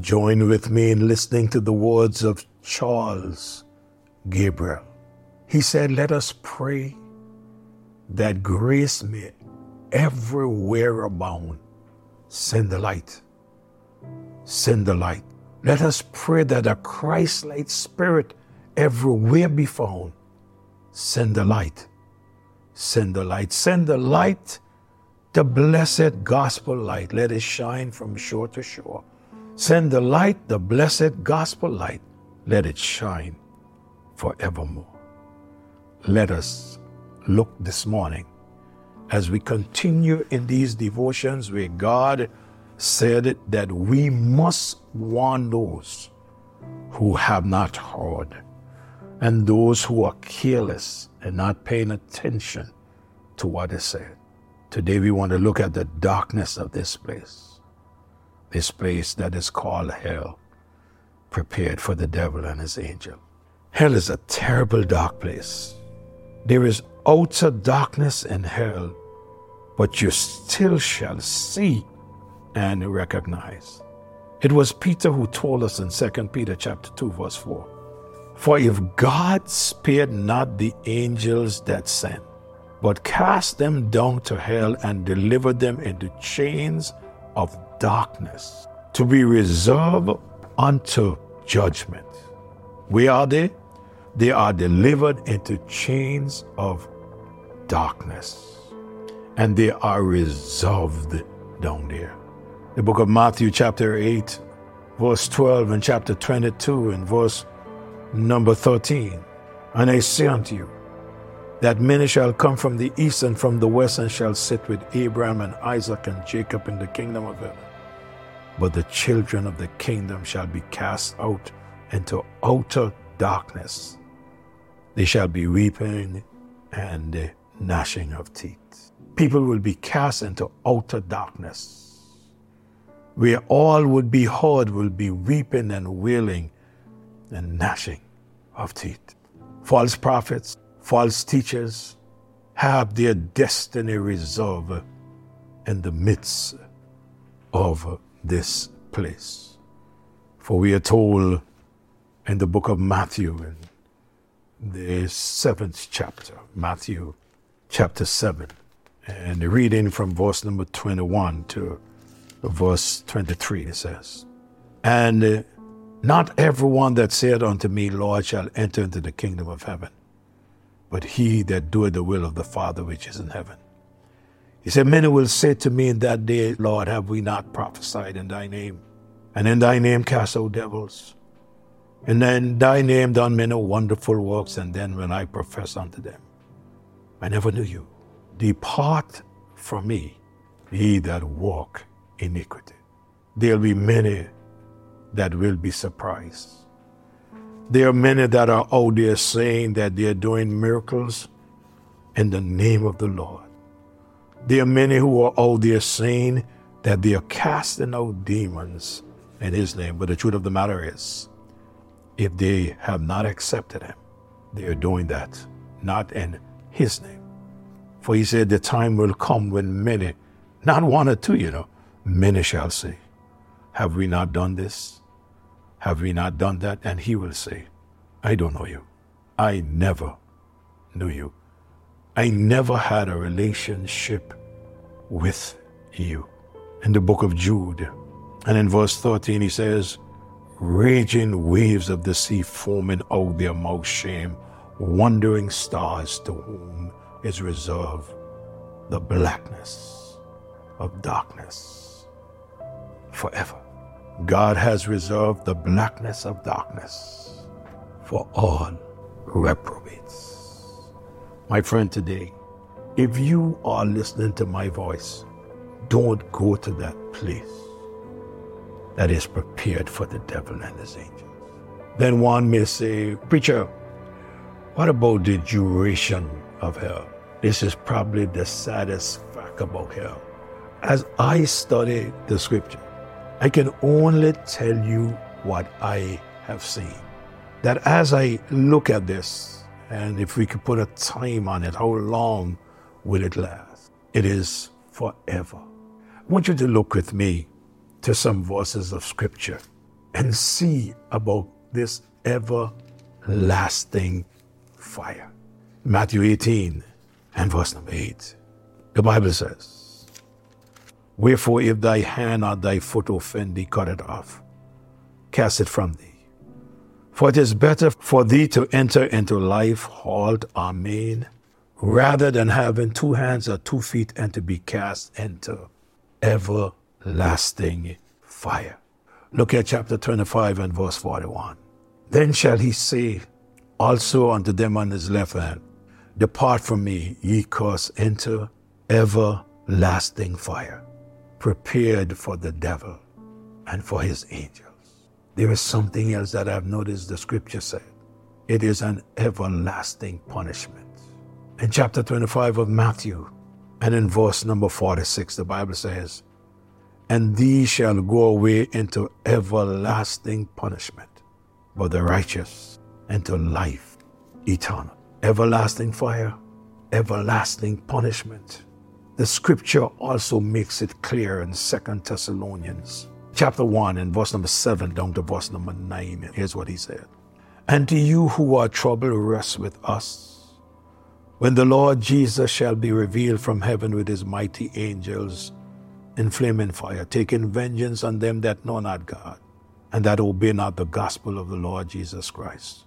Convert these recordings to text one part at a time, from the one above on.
Join with me in listening to the words of Charles Gabriel. He said, Let us pray that grace may everywhere abound. Send the light. Send the light. Let us pray that a Christ like spirit everywhere be found. Send the light. Send the light. Send the light, the blessed gospel light. Let it shine from shore to shore. Send the light, the blessed gospel light. Let it shine forevermore. Let us look this morning as we continue in these devotions where God said that we must warn those who have not heard and those who are careless and not paying attention to what is said. Today we want to look at the darkness of this place, this place that is called hell, prepared for the devil and his angel. Hell is a terrible dark place. There is outer darkness in hell, but you still shall see and recognize. It was Peter who told us in 2 Peter chapter 2 verse 4. For if God spared not the angels that sinned, but cast them down to hell and delivered them into chains of darkness to be reserved unto judgment. Where are they? They are delivered into chains of darkness and they are reserved down there the book of Matthew, chapter 8, verse 12, and chapter 22, and verse number 13. And I say unto you, that many shall come from the east and from the west and shall sit with Abraham and Isaac and Jacob in the kingdom of heaven. But the children of the kingdom shall be cast out into outer darkness. They shall be weeping and gnashing of teeth. People will be cast into outer darkness where all would be heard will be weeping and wailing and gnashing of teeth. False prophets, false teachers have their destiny reserved in the midst of this place. For we are told in the book of Matthew, in the seventh chapter, Matthew chapter 7, and the reading from verse number 21 to verse 23, it says, And not everyone that said unto me, Lord, shall enter into the kingdom of heaven, but he that doeth the will of the Father which is in heaven. He said, Many will say to me in that day, Lord, have we not prophesied in thy name? And in thy name cast out devils? And in thy name done many wonderful works, and then when I profess unto them, I never knew you. Depart from me, ye that walk iniquity. There'll be many that will be surprised. There are many that are out there saying that they're doing miracles in the name of the Lord. There are many who are out there saying that they are casting out demons in His name. But the truth of the matter is, if they have not accepted Him, they are doing that not in His name. For He said the time will come when many, not one or two, you know, Many shall say, Have we not done this? Have we not done that? And he will say, I don't know you. I never knew you. I never had a relationship with you. In the book of Jude, and in verse 13, he says, Raging waves of the sea foaming out their mouth shame, wandering stars to whom is reserved the blackness of darkness forever. God has reserved the blackness of darkness for all reprobates. My friend, today, if you are listening to my voice, don't go to that place that is prepared for the devil and his angels. Then one may say, Preacher, what about the duration of hell? This is probably the saddest fact about hell. As I study the scripture, I can only tell you what I have seen. That as I look at this, and if we could put a time on it, how long will it last? It is forever. I want you to look with me to some verses of scripture and see about this everlasting fire. Matthew 18 and verse number 8. The Bible says, Wherefore, if thy hand or thy foot offend thee, cut it off, cast it from thee. For it is better for thee to enter into life halt maimed, rather than having two hands or two feet and to be cast into everlasting fire. Look at chapter 25 and verse 41. Then shall he say also unto them on his left hand, Depart from me, ye cursed, into everlasting fire, prepared for the devil and for his angels. There is something else that I've noticed the scripture said. It is an everlasting punishment. In chapter 25 of Matthew and in verse number 46, the Bible says, And these shall go away into everlasting punishment, but the righteous into life eternal. Everlasting fire, everlasting punishment. The scripture also makes it clear in Second Thessalonians chapter 1 and verse number 7 down to verse number 9. Here's what he said. And to you who are troubled, rest with us. When the Lord Jesus shall be revealed from heaven with his mighty angels in flaming fire, taking vengeance on them that know not God, and that obey not the gospel of the Lord Jesus Christ,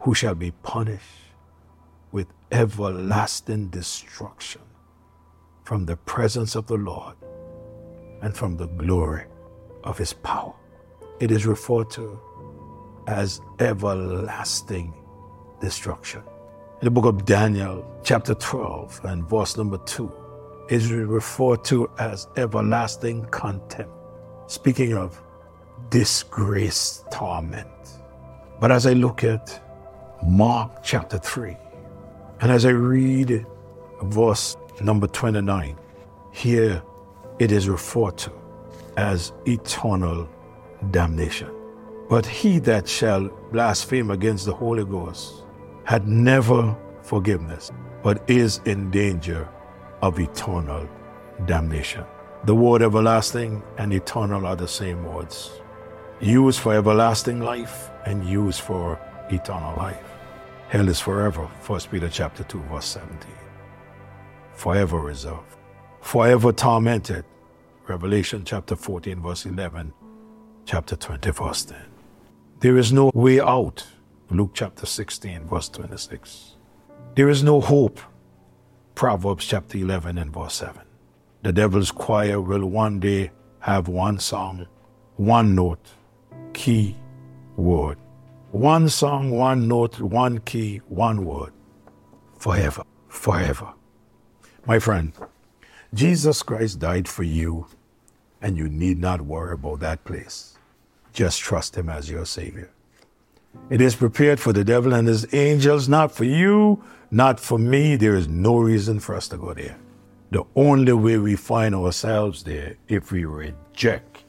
who shall be punished with everlasting destruction from the presence of the Lord and from the glory of his power. It is referred to as everlasting destruction. In the book of Daniel, chapter 12, and verse number 2, is referred to as everlasting contempt. Speaking of disgrace, torment. But as I look at Mark chapter 3, and as I read verse number 29, here it is referred to as eternal damnation. But he that shall blaspheme against the Holy Ghost had never forgiveness, but is in danger of eternal damnation. The word everlasting and eternal are the same words, used for everlasting life and used for eternal life. Hell is forever, 1 Peter chapter 2, verse 17. Forever reserved, forever tormented, Revelation chapter 14, verse 11, chapter 20, verse 10. There is no way out. Luke chapter 16, verse 26. There is no hope. Proverbs chapter 11 and verse 7. The devil's choir will one day have one song, one note, key, word. One song, one note, one key, one word. Forever, forever. My friend, Jesus Christ died for you, and you need not worry about that place. Just trust Him as your Savior. It is prepared for the devil and his angels, not for you, not for me. There is no reason for us to go there. The only way we find ourselves there if we reject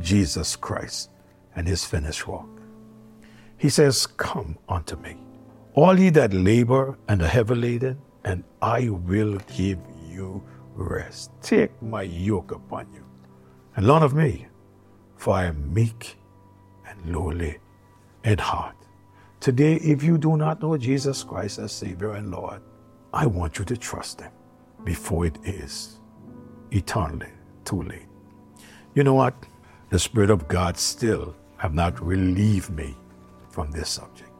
Jesus Christ and his finished work. He says, Come unto me, all ye that labor and are heavy laden, and I will give you rest. Take my yoke upon you and learn of me, for I am meek and lowly in heart. Today, if you do not know Jesus Christ as Savior and Lord, I want you to trust Him before it is eternally too late. You know what? The Spirit of God still have not relieved me from this subject.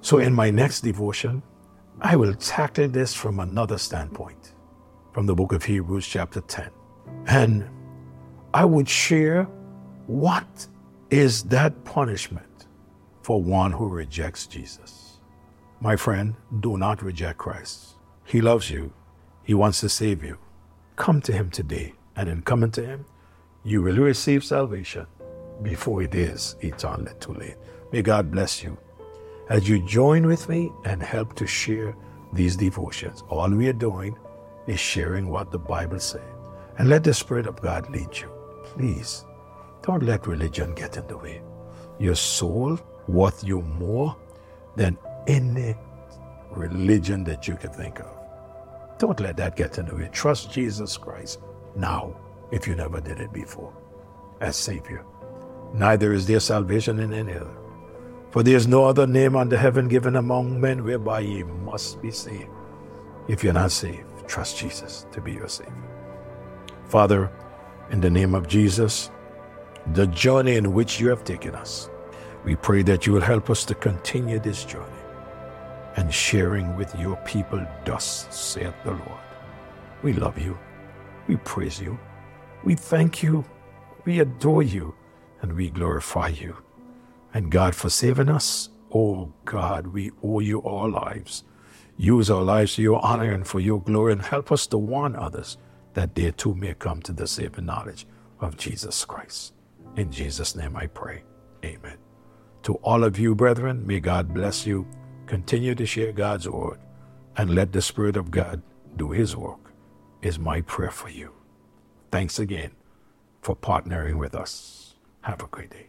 So in my next devotion, I will tackle this from another standpoint, from the book of Hebrews, chapter 10. And I would share what is that punishment for one who rejects Jesus. My friend, do not reject Christ. He loves you, He wants to save you. Come to Him today, and in coming to Him, you will receive salvation before it is eternally too late. May God bless you as you join with me and help to share these devotions. All we are doing is sharing what the Bible says. And let the Spirit of God lead you. Please, don't let religion get in the way. Your soul worth you more than any religion that you can think of. Don't let that get in the way. Trust Jesus Christ now if you never did it before as Savior neither is there salvation in any other. For there is no other name under heaven given among men whereby ye must be saved. If you're not saved, trust Jesus to be your Savior. Father, in the name of Jesus, the journey in which you have taken us, we pray that you will help us to continue this journey and sharing with your people, thus saith the Lord. We love you. We praise you. We thank you. We adore you. And we glorify you. And God, for saving us, oh God, we owe you our lives. Use our lives to your honor and for your glory, and help us to warn others that they too may come to the saving knowledge of Jesus Christ. In Jesus' name I pray. Amen. To all of you, brethren, may God bless you. Continue to share God's word and let the Spirit of God do his work, is my prayer for you. Thanks again for partnering with us. Have a great day.